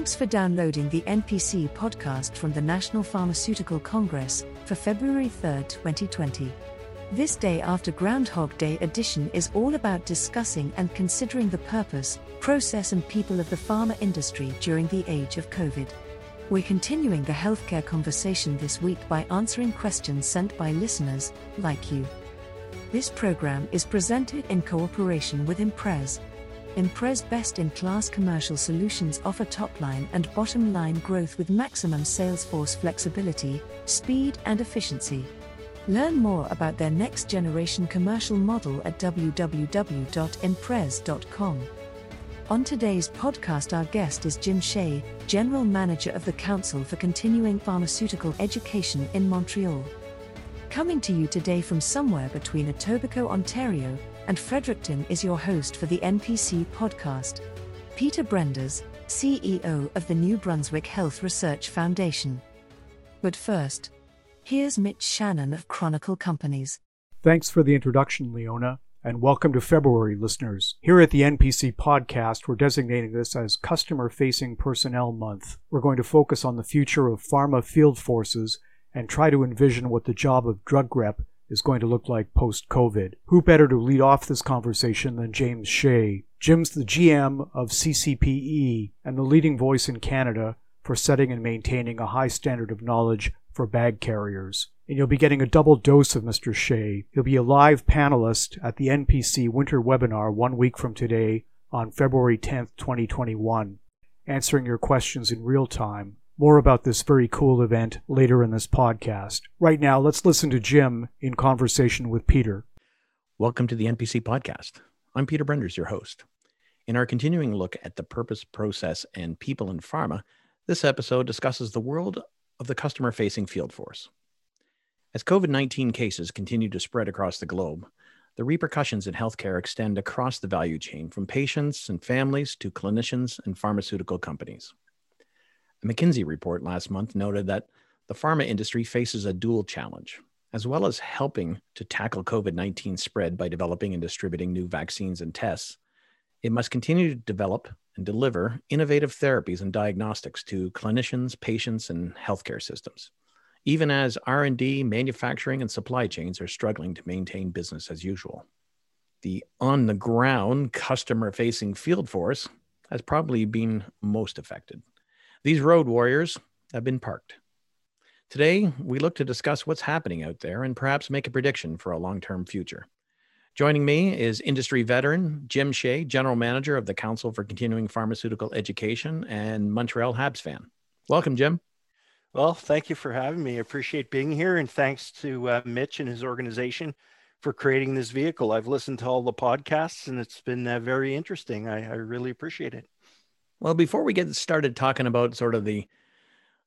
Thanks for downloading the NPC podcast from the National Pharmaceutical Congress for February 3, 2020. This day after Groundhog Day edition is all about discussing and considering the purpose, process, and people of the pharma industry during the age of COVID. We're continuing the healthcare conversation this week by answering questions sent by listeners, like you. This program is presented in cooperation with Imprez. Imprez best in class commercial solutions offer top line and bottom line growth with maximum sales force flexibility, speed, and efficiency. Learn more about their next generation commercial model at www.imprez.com. On today's podcast, our guest is Jim Shea, General Manager of the Council for Continuing Pharmaceutical Education in Montreal. Coming to you today from somewhere between Etobicoke, Ontario, and Fredericton is your host for the NPC podcast. Peter Brenders, CEO of the New Brunswick Health Research Foundation. But first, here's Mitch Shannon of Chronicle Companies. Thanks for the introduction, Leona, and welcome to February, listeners. Here at the NPC podcast, we're designating this as Customer Facing Personnel Month. We're going to focus on the future of pharma field forces and try to envision what the job of drug rep is going to look like post COVID. Who better to lead off this conversation than James Shea? Jim's the GM of CCPE and the leading voice in Canada for setting and maintaining a high standard of knowledge for bag carriers. And you'll be getting a double dose of Mr. Shea. He'll be a live panelist at the NPC Winter Webinar one week from today on February 10th, 2021, answering your questions in real time more about this very cool event later in this podcast. Right now, let's listen to Jim in conversation with Peter. Welcome to the NPC podcast. I'm Peter Brenders, your host. In our continuing look at the purpose, process, and people in pharma, this episode discusses the world of the customer facing field force. As COVID 19 cases continue to spread across the globe, the repercussions in healthcare extend across the value chain from patients and families to clinicians and pharmaceutical companies. A McKinsey report last month noted that the pharma industry faces a dual challenge. As well as helping to tackle COVID 19 spread by developing and distributing new vaccines and tests, it must continue to develop and deliver innovative therapies and diagnostics to clinicians, patients, and healthcare systems, even as R&D, manufacturing, and supply chains are struggling to maintain business as usual. The on-the-ground customer-facing field force has probably been most affected. These road warriors have been parked. Today, we look to discuss what's happening out there and perhaps make a prediction for a long term future. Joining me is industry veteran Jim Shea, General Manager of the Council for Continuing Pharmaceutical Education and Montreal Habs fan. Welcome, Jim. Well, thank you for having me. I appreciate being here, and thanks to uh, Mitch and his organization for creating this vehicle. I've listened to all the podcasts, and it's been uh, very interesting. I, I really appreciate it. Well, before we get started talking about sort of the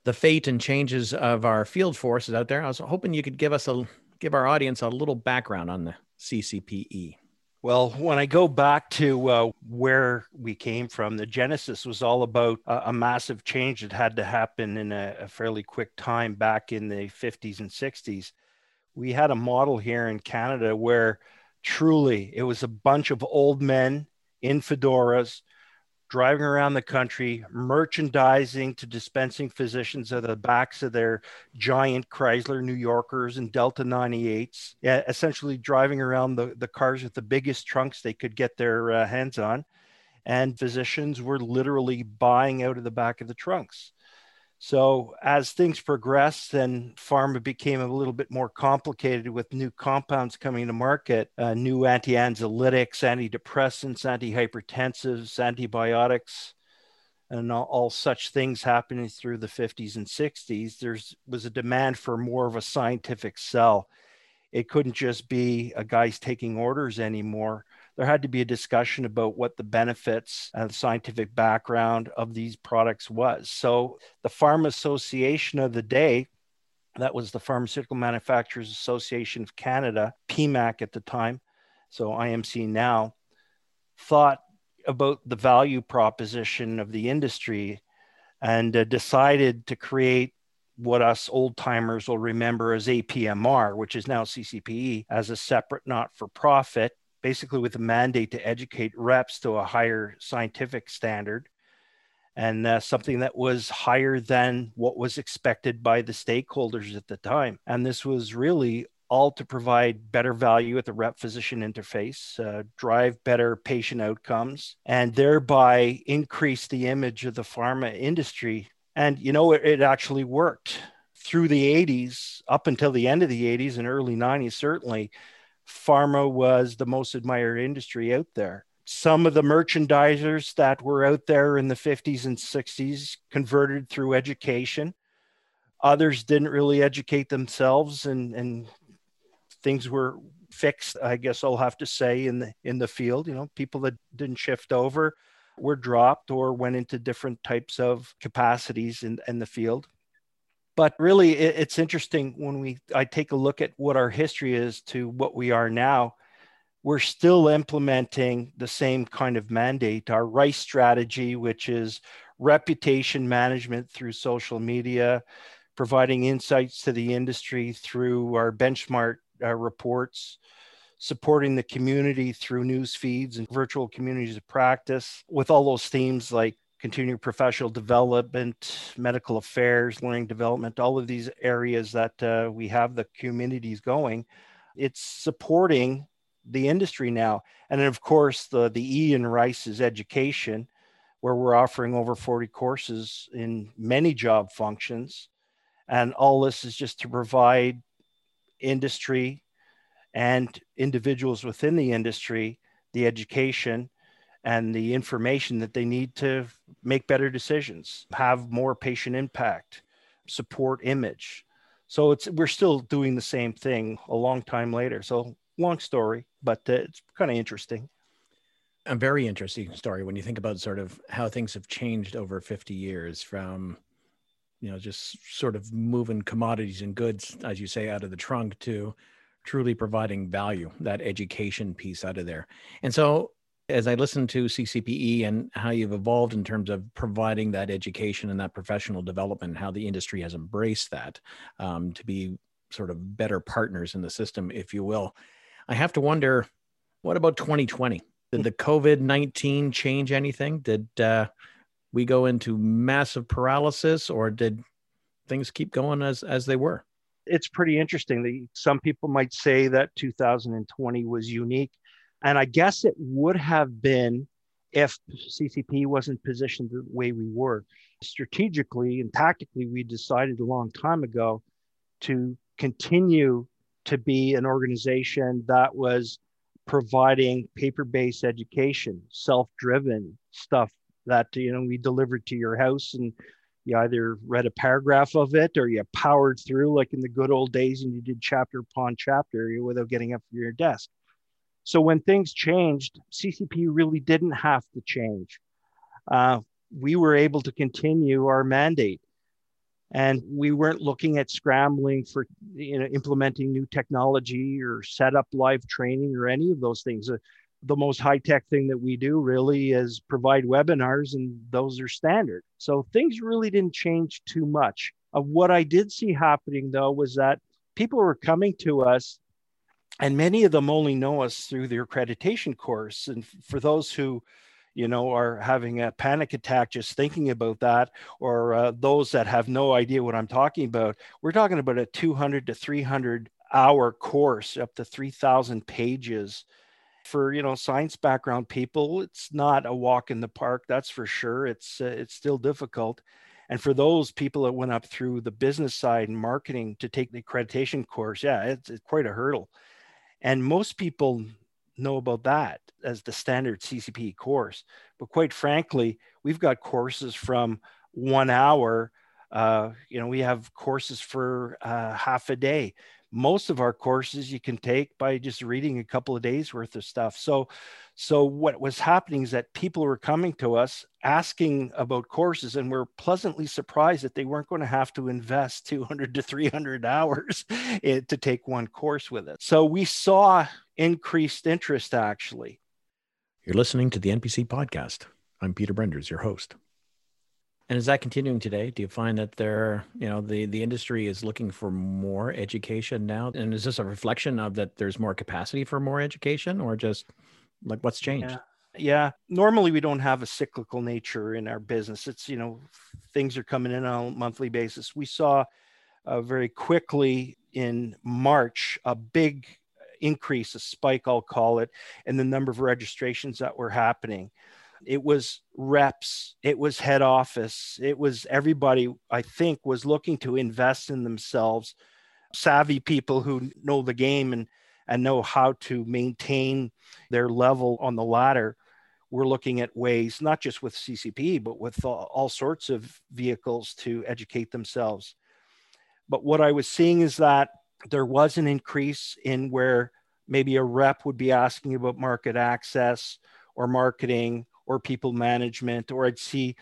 the fate and changes of our field forces out there, I was hoping you could give us a give our audience a little background on the CCPE. Well, when I go back to uh, where we came from, the genesis was all about a, a massive change that had to happen in a, a, fairly quick time back in the 50s and 60s. We had a model here in Canada where truly it was a bunch of old men in fedoras driving around the country, merchandising to dispensing physicians at the backs of their giant Chrysler New Yorkers and Delta 98s, essentially driving around the, the cars with the biggest trunks they could get their uh, hands on. And physicians were literally buying out of the back of the trunks. So as things progressed and pharma became a little bit more complicated with new compounds coming to market, uh, new anti-anxiolytics, antidepressants, antihypertensives, antibiotics, and all, all, such things happening through the 50s and 60s, there was a demand for more of a scientific sell. It couldn't just be a guy's taking orders anymore there had to be a discussion about what the benefits and the scientific background of these products was. So the Pharma Association of the day, that was the Pharmaceutical Manufacturers Association of Canada, PMAC at the time, so IMC now, thought about the value proposition of the industry and uh, decided to create what us old timers will remember as APMR, which is now CCPE, as a separate not for profit basically with a mandate to educate reps to a higher scientific standard and uh, something that was higher than what was expected by the stakeholders at the time. And this was really all to provide better value at the rep physician interface, uh, drive better patient outcomes, and thereby increase the image of the pharma industry. And, you know, it, it actually worked through the 80s, up until the end of the 80s and early 90s, certainly, pharma was the most admired industry out there. Some of the merchandisers that were out there in the 50s and 60s converted through education. Others didn't really educate themselves and, and things were fixed, I guess I'll have to say, in the in the field. You know, people that didn't shift over were dropped or went into different types of capacities in, in the field. But really, it, it's interesting when we I take a look at what our history is to what we are now. We're still implementing the same kind of mandate, our RICE strategy, which is reputation management through social media, providing insights to the industry through our benchmark uh, reports, supporting the community through news feeds and virtual communities of practice with all those themes like continuing professional development, medical affairs, learning development, all of these areas that uh, we have the communities going. It's supporting the industry now. And then, of course, the, the E in RICE is education, where we're offering over 40 courses in many job functions. And all this is just to provide industry and individuals within the industry the education and the information that they need to make better decisions, have more patient impact, support image. So it's we're still doing the same thing a long time later. So long story, but uh, it's kind of interesting. A very interesting story when you think about sort of how things have changed over 50 years from you know just sort of moving commodities and goods as you say out of the trunk to truly providing value that education piece out of there and so as i listen to ccpe and how you've evolved in terms of providing that education and that professional development how the industry has embraced that um, to be sort of better partners in the system if you will i have to wonder what about 2020 did the covid-19 change anything? Did uh, we go into massive paralysis or did things keep going as as they were? It's pretty interesting some people might say that 2020 was unique and i guess it would have been if ccp wasn't positioned the way we were. Strategically and tactically we decided a long time ago to continue to be an organization that was providing paper-based education self-driven stuff that you know we delivered to your house and you either read a paragraph of it or you powered through like in the good old days and you did chapter upon chapter without getting up from your desk so when things changed ccp really didn't have to change uh, we were able to continue our mandate and we weren't looking at scrambling for you know implementing new technology or set up live training or any of those things uh, the most high tech thing that we do really is provide webinars, and those are standard. So things really didn't change too much. Uh, what I did see happening though was that people were coming to us, and many of them only know us through their accreditation course. And for those who you know, are having a panic attack just thinking about that, or uh, those that have no idea what I'm talking about, we're talking about a 200 to 300 hour course, up to 3,000 pages. For you know science background people it's not a walk in the park that's for sure. It's uh, it's still difficult. And for those people that went up through the business side and marketing to take the accreditation course yeah it's, it's quite a hurdle and most people know about that as the standard ccp course. But quite frankly we've got courses from one hour uh, you know we have courses for uh, half a day most of our courses you can take by just reading a couple of days worth of stuff. So so what was happening is that people were coming to us asking about courses and we're pleasantly surprised that they weren't going to have to invest 200 to 300 hours to take one course with it so we saw increased interest actually. You're listening to the npc podcast. I'm peter brenders your host and is that continuing today? Do you find that there, you know, the the industry is looking for more education now? And is this a reflection of that there's more capacity for more education or just like what's changed? Yeah. Yeah, normally we don't have a cyclical nature in our business. It's, you know, things are coming in on a monthly basis. We saw uh, very quickly in March a big increase, a spike, I'll call it, in the number of registrations that were happening. It was reps, it was head office, it was everybody, I think, was looking to invest in themselves. Savvy people who know the game and, and know how to maintain their level on the ladder we're looking at ways, not just with CCP, but with all, all, sorts of vehicles to educate themselves. But what I was seeing is that there was an increase in where maybe a rep would be asking about market access or marketing or people management, or I'd see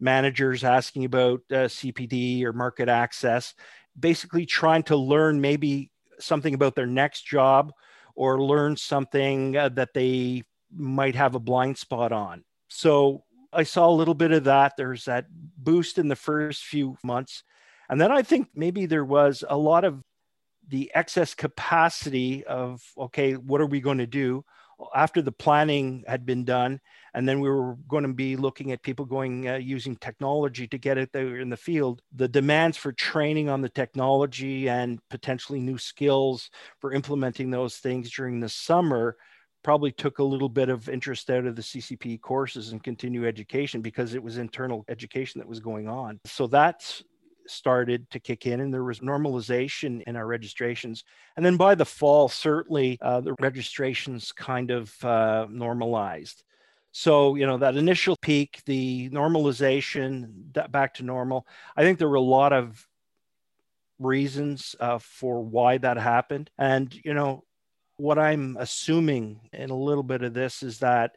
managers asking about uh, CPD or market access, basically trying to learn maybe something about their next job or learn something uh, that they might have a blind spot on. So I saw a little bit of that. There's that boost in the first few months. And then I think maybe there was a lot of the excess capacity of, okay, what are we going to do after the planning had been done? And then we were going to be looking at people going uh, using technology to get it there in the field. The demands for training on the technology and potentially new skills for implementing those things during the summer probably took a little bit of interest out of the CCP courses and continue education because it was internal education that was going on. So that's started to kick in and there was normalization in our registrations. And then by the fall certainly uh, the registrations kind of uh, normalized. So you know that initial peak the normalization that back to normal i think there were a lot of reasons uh, for why that happened. And you know what i'm assuming in a little bit of this is that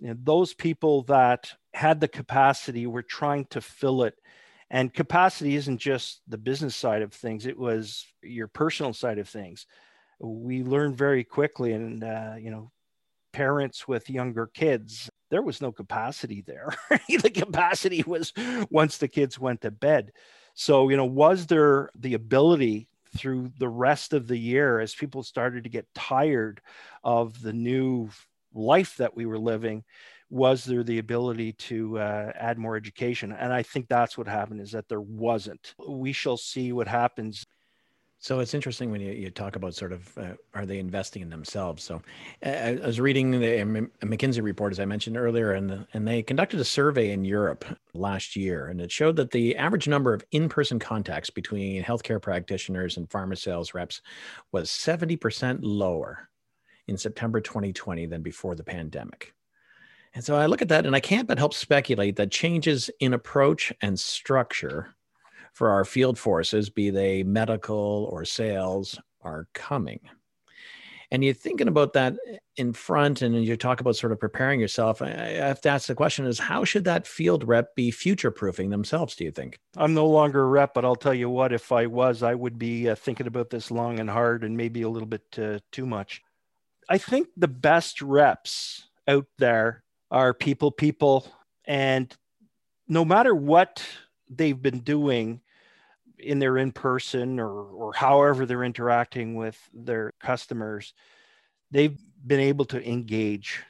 you know, those people that had the capacity were trying to fill it and capacity isn't just the business side of things, it was your personal side of things. We learned very quickly, and, uh, you know, parents with younger kids, there was no capacity there. the capacity was once the kids went to bed. So, you know, was there the ability through the rest of the year as people started to get tired of the new life that we were living was there the ability to uh, add more education and i think that's what happened is that there wasn't we shall see what happens so it's interesting when you, you talk about sort of uh, are they investing in themselves? So uh, I was reading the McKinsey report as I mentioned earlier, and the, and they conducted a survey in Europe last year, and it showed that the average number of in-person contacts between healthcare practitioners and pharma sales reps was seventy percent lower in September 2020 than before the pandemic. And so I look at that and I can't but help speculate that changes in approach and structure for our field forces, be they medical or sales, are coming. And you're thinking about that in front, and you talk about sort of preparing yourself. I have to ask the question: Is how should that field rep be future proofing themselves? Do you think? I'm no longer a rep, but I'll tell you what: if I was, I would be uh, thinking about this long and hard, and maybe a little bit uh, too much. I think the best reps out there are people people. And no matter what they've been doing in their in person or or however they're interacting with their customers they've been able to engage.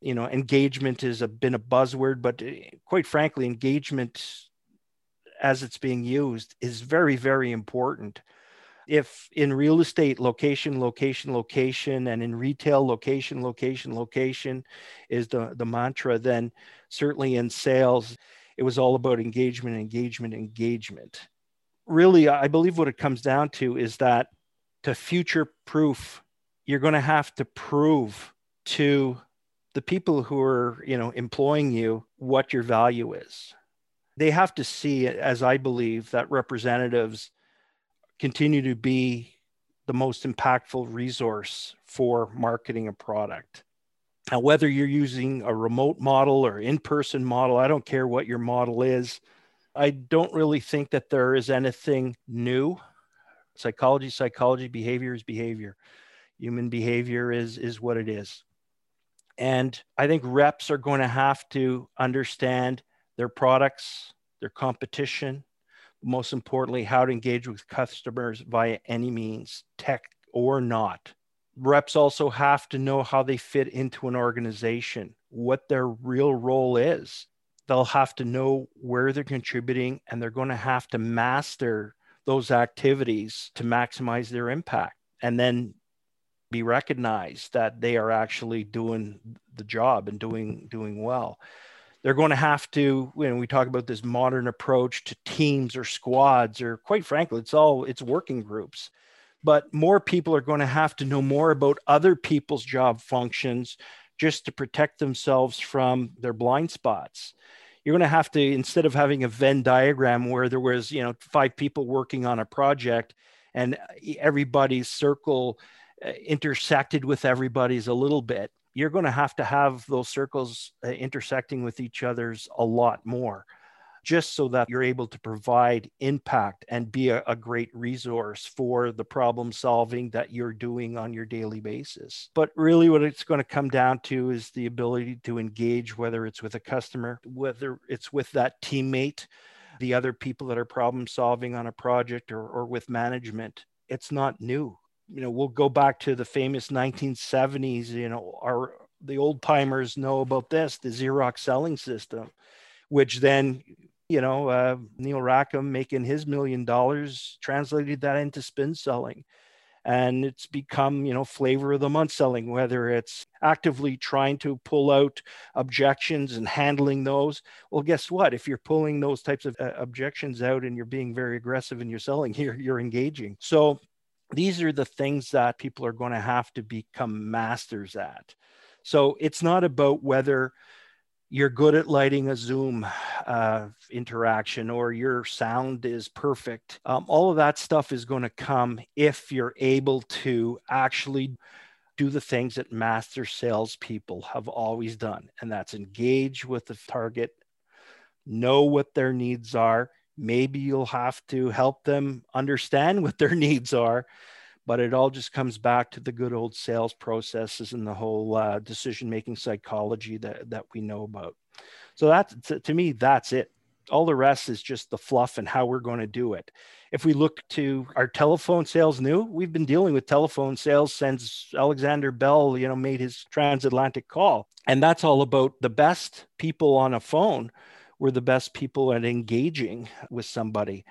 You know engagement has been a buzzword but eh, quite frankly engagement as it's being used is very very important if in real estate location location location and in retail location location location is the, the mantra then certainly in sales it was all about engagement engagement engagement. Really i believe what it comes down to is that to future proof you're going to have to prove to the people who are you know employing you what your value is. They have to see as i believe that representatives continue to be the most impactful resource for marketing a product. Now, whether you're using a remote model or in person model, I don't care what your model is. I don't really think that there is anything new. Psychology, psychology, behavior is behavior. Human behavior is, is what it is. And I think reps are going to have to understand their products, their competition, most importantly, how to engage with customers via any means, tech or not. Reps also have to know how they fit into an organization, what their real role is. They'll have to know where they're contributing and they're going to have to master those activities to maximize their impact and then be recognized that they are actually doing the job and doing doing well they're going to have to when we talk about this modern approach to teams or squads or quite frankly it's all it's working groups. But more people are going to have to know more about other people's job functions just to protect themselves from their blind spots. You're going to have to instead of having a venn diagram where there was you know five people working on a project and everybody's circle uh, intersected with everybody's a little bit you're going to have to have those circles uh, intersecting with each other's a lot more just so that you're able to provide impact and be a, a, great resource for the problem solving that you're doing on your daily basis. But really, what it's going to come down to is the ability to engage, whether it's with a customer, whether it's with that teammate, the other people that are problem solving on a project, or, or with management. It's not new you know, we'll go back to the famous 1970s. You know, our the old timers know about this, the Xerox selling system, which then, you know, uh, Neil Rackham making his million dollars translated that into spin selling. And it's become, you know, flavor of the month selling, whether it's actively trying to pull out objections and handling those. Well, guess what? If you're pulling those types of uh, objections out and you're being very aggressive in your selling, you're, you're engaging. So these are the things that people are going to have to become masters at. So it's not about whether you're good at lighting a Zoom uh, interaction or your sound is perfect. Um, all of that stuff is going to come if you're able to actually do the things that master salespeople have always done, and that's engage with the target, know what their needs are, maybe you'll have to help them understand what their needs are but it all just comes back to the good old sales processes and the whole uh, decision making psychology that, that we know about. So that to, to me that's it. All the rest is just the fluff and how we're going to do it. If we look to our telephone sales new we've been dealing with telephone sales since alexander bell you know made his transatlantic call. And that's all about the best people on a phone we're the best people at engaging with somebody.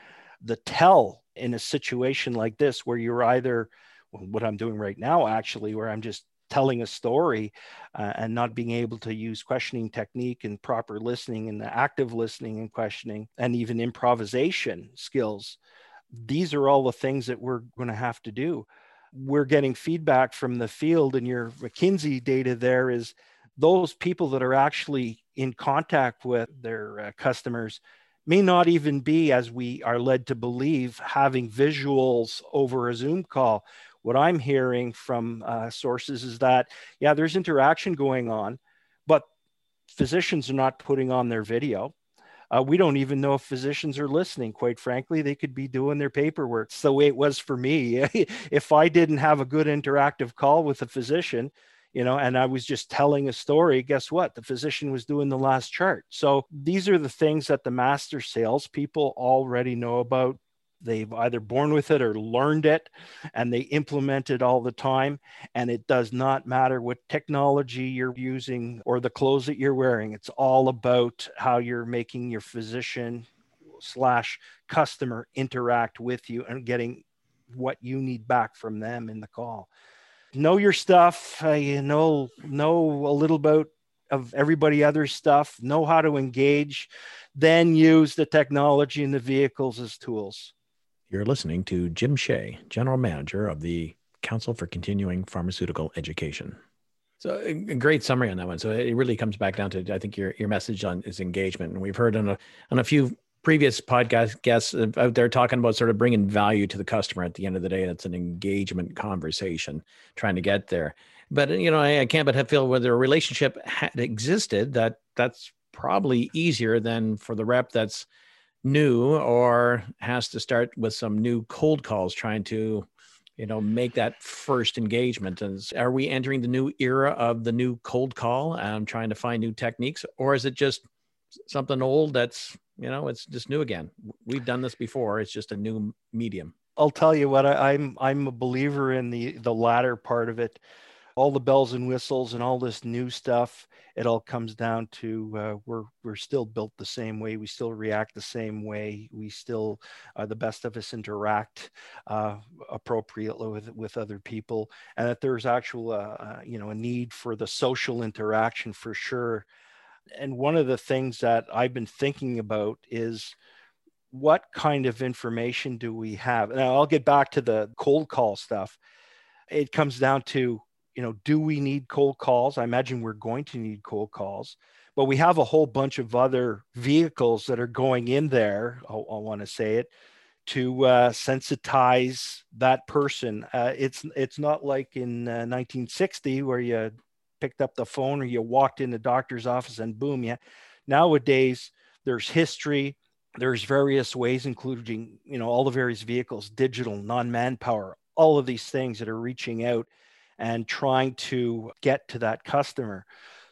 The tell in a situation like this, where you're either what I'm doing right now, actually, where I'm just telling a story uh, and not being able to use questioning technique and proper listening and the active listening and questioning and even improvisation skills. These are all the things that we're going to have to do. We're getting feedback from the field, and your McKinsey data there is those people that are actually in contact with their uh, customers may not even be, as we are led to believe, having visuals over a Zoom call. What I'm hearing from uh, sources is that, yeah, there's interaction going on, but physicians are not putting on their video. Uh, we don't even know if physicians are listening. Quite frankly, they could be doing their paperwork. It's the way it was for me. if I didn't have a good interactive call with a physician, you know, and I was just telling a story. Guess what? The physician was doing the last chart. So these are the things that the master salespeople already know about. They've either born with it or learned it and they implement it all the time. And it does not matter what technology you're using or the clothes that you're wearing. It's all about how you're making your physician slash customer interact with you and getting what you need back from them in the call know your stuff. Uh, you know know a little bit of everybody other's stuff. Know how to engage. Then use the technology and the vehicles as tools. You're listening to Jim Shea, General Manager of the Council for Continuing Pharmaceutical Education. So a great summary on that one. So it really comes back down to I think your your message on is engagement, and we've heard on a on a few previous podcast guests uh, out there talking about sort of bringing value to the customer at the end of the day. That's an engagement conversation, trying to get there. But you know, I, I can't but feel whether a relationship had existed that that's probably easier than for the rep that's new or has to start with some new cold calls trying to you know make that first engagement and are we entering the new era of the new cold call and trying to find new techniques or is it just something old that's you know it's just new again we've done this before it's just a new medium I'll tell you what I, I'm I'm a believer in the the latter part of it. All the bells and whistles and all this new stuff, it all comes down to uh, we're we're still built the same way. We still react the same way. We still, uh, the best of us, interact uh, appropriately with with other people, and that there's actual uh, uh, you know a need for the social interaction for sure. And one of the things that I've been thinking about is what kind of information do we have? Now, I'll get back to the cold call stuff. It comes down to, you know, do we need cold calls? I imagine we're going to need cold calls, but we have a whole bunch of other vehicles that are going in there. I, I want to say it to uh, sensitize that person. Uh, it's it's not like in uh, 1960 where you picked up the phone or you walked in the doctor's office and boom, yeah. Nowadays, there's history there's various ways including you know all the various vehicles digital non-manpower all of these things that are reaching out and trying to get to that customer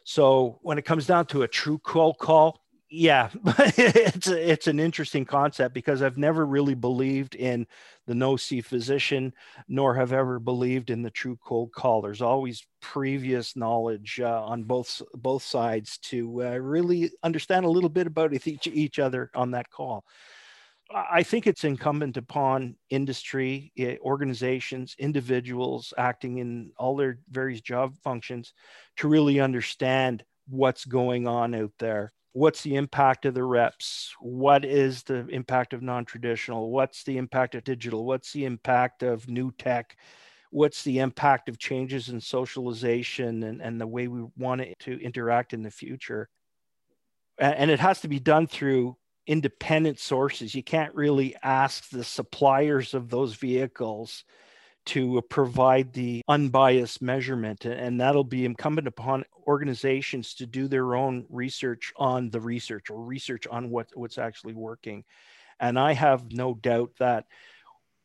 so when it comes down to a true cold call yeah it's it's an interesting concept because i've never really believed in the no see physician nor have ever believed in the true cold call there's always previous knowledge uh, on both both sides to uh, really understand a little bit about each, each other on that call. I think it's incumbent upon industry, eh, organizations, individuals acting in all their various job functions to really understand what's going on out there what's the impact of the reps? What is the impact of non-traditional? What's the impact of digital? What's the impact of new tech? What's the impact of changes in socialization and, and the way we want it to interact in the future? And it has to be done through independent sources. You can't really ask the suppliers of those vehicles to uh, provide the unbiased measurement. And that'll be incumbent upon organizations to do their own research on the research or research on what, what's actually working. And I have no doubt that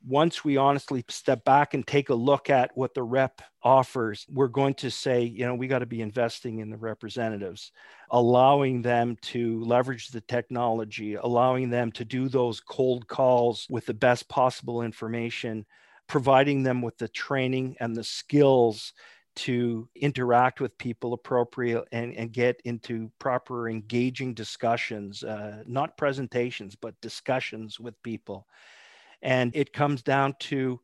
once we honestly step back and take a look at what the rep offers, we're going to say, you know, we got to be investing in the representatives, allowing them to leverage the technology, allowing them to do those cold calls with the best possible information providing them with the training and the skills to interact with people appropriate and, and get into proper engaging discussions uh, not presentations but discussions with people. And it comes down to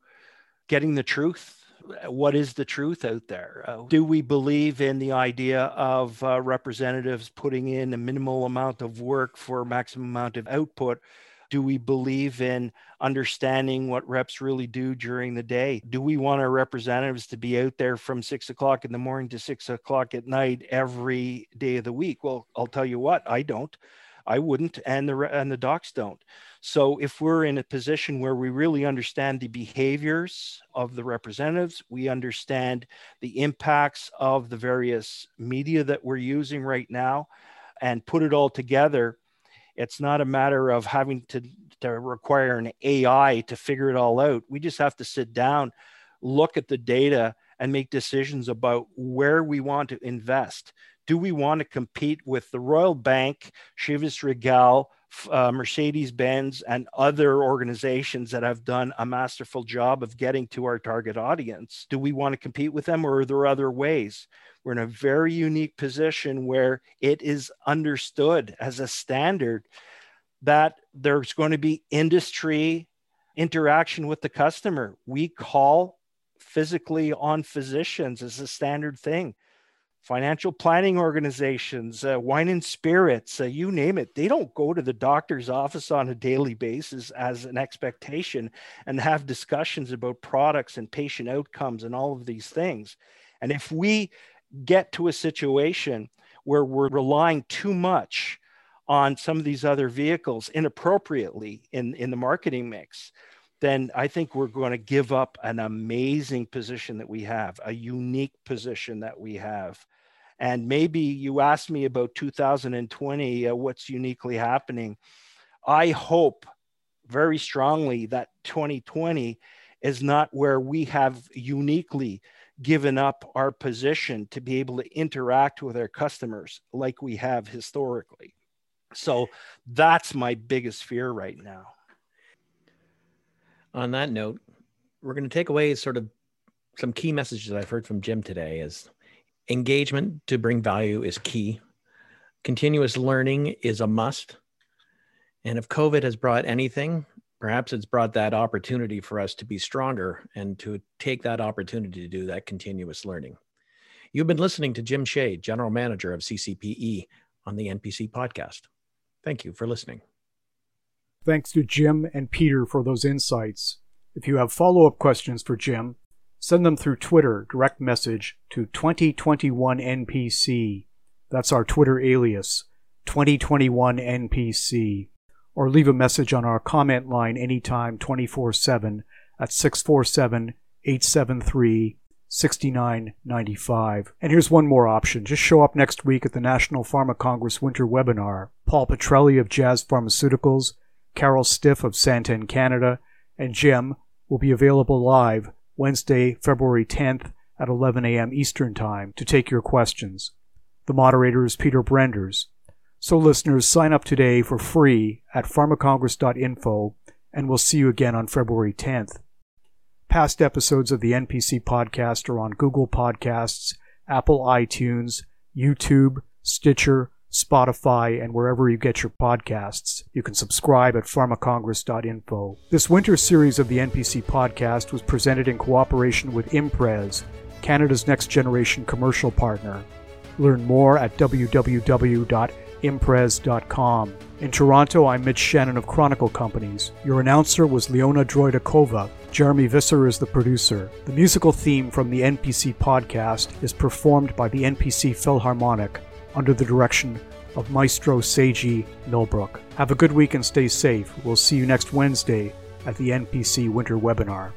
getting the truth. What is the truth out there? Uh, do we believe in the idea of uh, representatives putting in a minimal amount of work for maximum amount of output do we believe in understanding what reps really do during the day? Do we want our representatives to be out there from six o'clock in the morning to six o'clock at night every day of the week? Well, I'll tell you what, I don't. I wouldn't, and the and the docs don't. So if we're in a position where we really understand the behaviors of the representatives, we understand the impacts of the various media that we're using right now, and put it all together, it's not a matter of having to, to require an AI to figure it all out. We just have to sit down, look at the data, and make decisions about where we want to invest. Do we want to compete with the Royal Bank, Chivas Regal, uh, Mercedes Benz, and other organizations that have done a masterful job of getting to our target audience? Do we want to compete with them, or are there other ways? We're in a very unique position where it is understood as a standard that there's going to be industry interaction with the customer. We call physically on physicians as a standard thing. Financial planning organizations, uh, wine and spirits, uh, you name it, they don't go to the doctor's office on a daily basis as an expectation and have discussions about products and patient outcomes and all of these things. And if we get to a situation where we're relying too much on some of these other vehicles inappropriately in, in the marketing mix, then I think we're going to give up an amazing position that we have, a unique position that we have. And maybe you asked me about 2020, uh, what's uniquely happening. I hope very strongly that 2020 is not where we have uniquely given up our position to be able to interact with our customers like we have historically. So that's my biggest fear right now. On that note, we're going to take away sort of some key messages I've heard from Jim today is engagement to bring value is key. Continuous learning is a must. And if COVID has brought anything, perhaps it's brought that opportunity for us to be stronger and to take that opportunity to do that continuous learning. You've been listening to Jim Shea, General Manager of CCPE, on the NPC podcast. Thank you for listening. Thanks to Jim and Peter for those insights. If you have follow up questions for Jim, send them through Twitter direct message to 2021NPC. That's our Twitter alias, 2021NPC. Or leave a message on our comment line anytime 24 7 at 647 873 6995. And here's one more option. Just show up next week at the National Pharma Congress Winter Webinar. Paul Petrelli of Jazz Pharmaceuticals, Carol Stiff of Santen Canada, and Jim will be available live Wednesday, February 10th at 11 a.m. Eastern Time to take your questions. The moderator is Peter Brenders. So listeners, sign up today for free at pharmacongress.info and we'll see you again on February 10th. Past episodes of the NPC podcast are on Google Podcasts, Apple iTunes, YouTube, Stitcher, Spotify, and wherever you get your podcasts. You can subscribe at pharmacongress.info. This winter series of the NPC podcast was presented in cooperation with Imprez, Canada's next generation commercial partner. Learn more at www.imprez.com. In Toronto, I'm Mitch Shannon of Chronicle Companies. Your announcer was Leona Droidakova. Jeremy Visser is the producer. The musical theme from the NPC podcast is performed by the NPC Philharmonic under the direction of Maestro Seiji Millbrook. Have a good week and stay safe. We'll see you next Wednesday at the NPC Winter Webinar.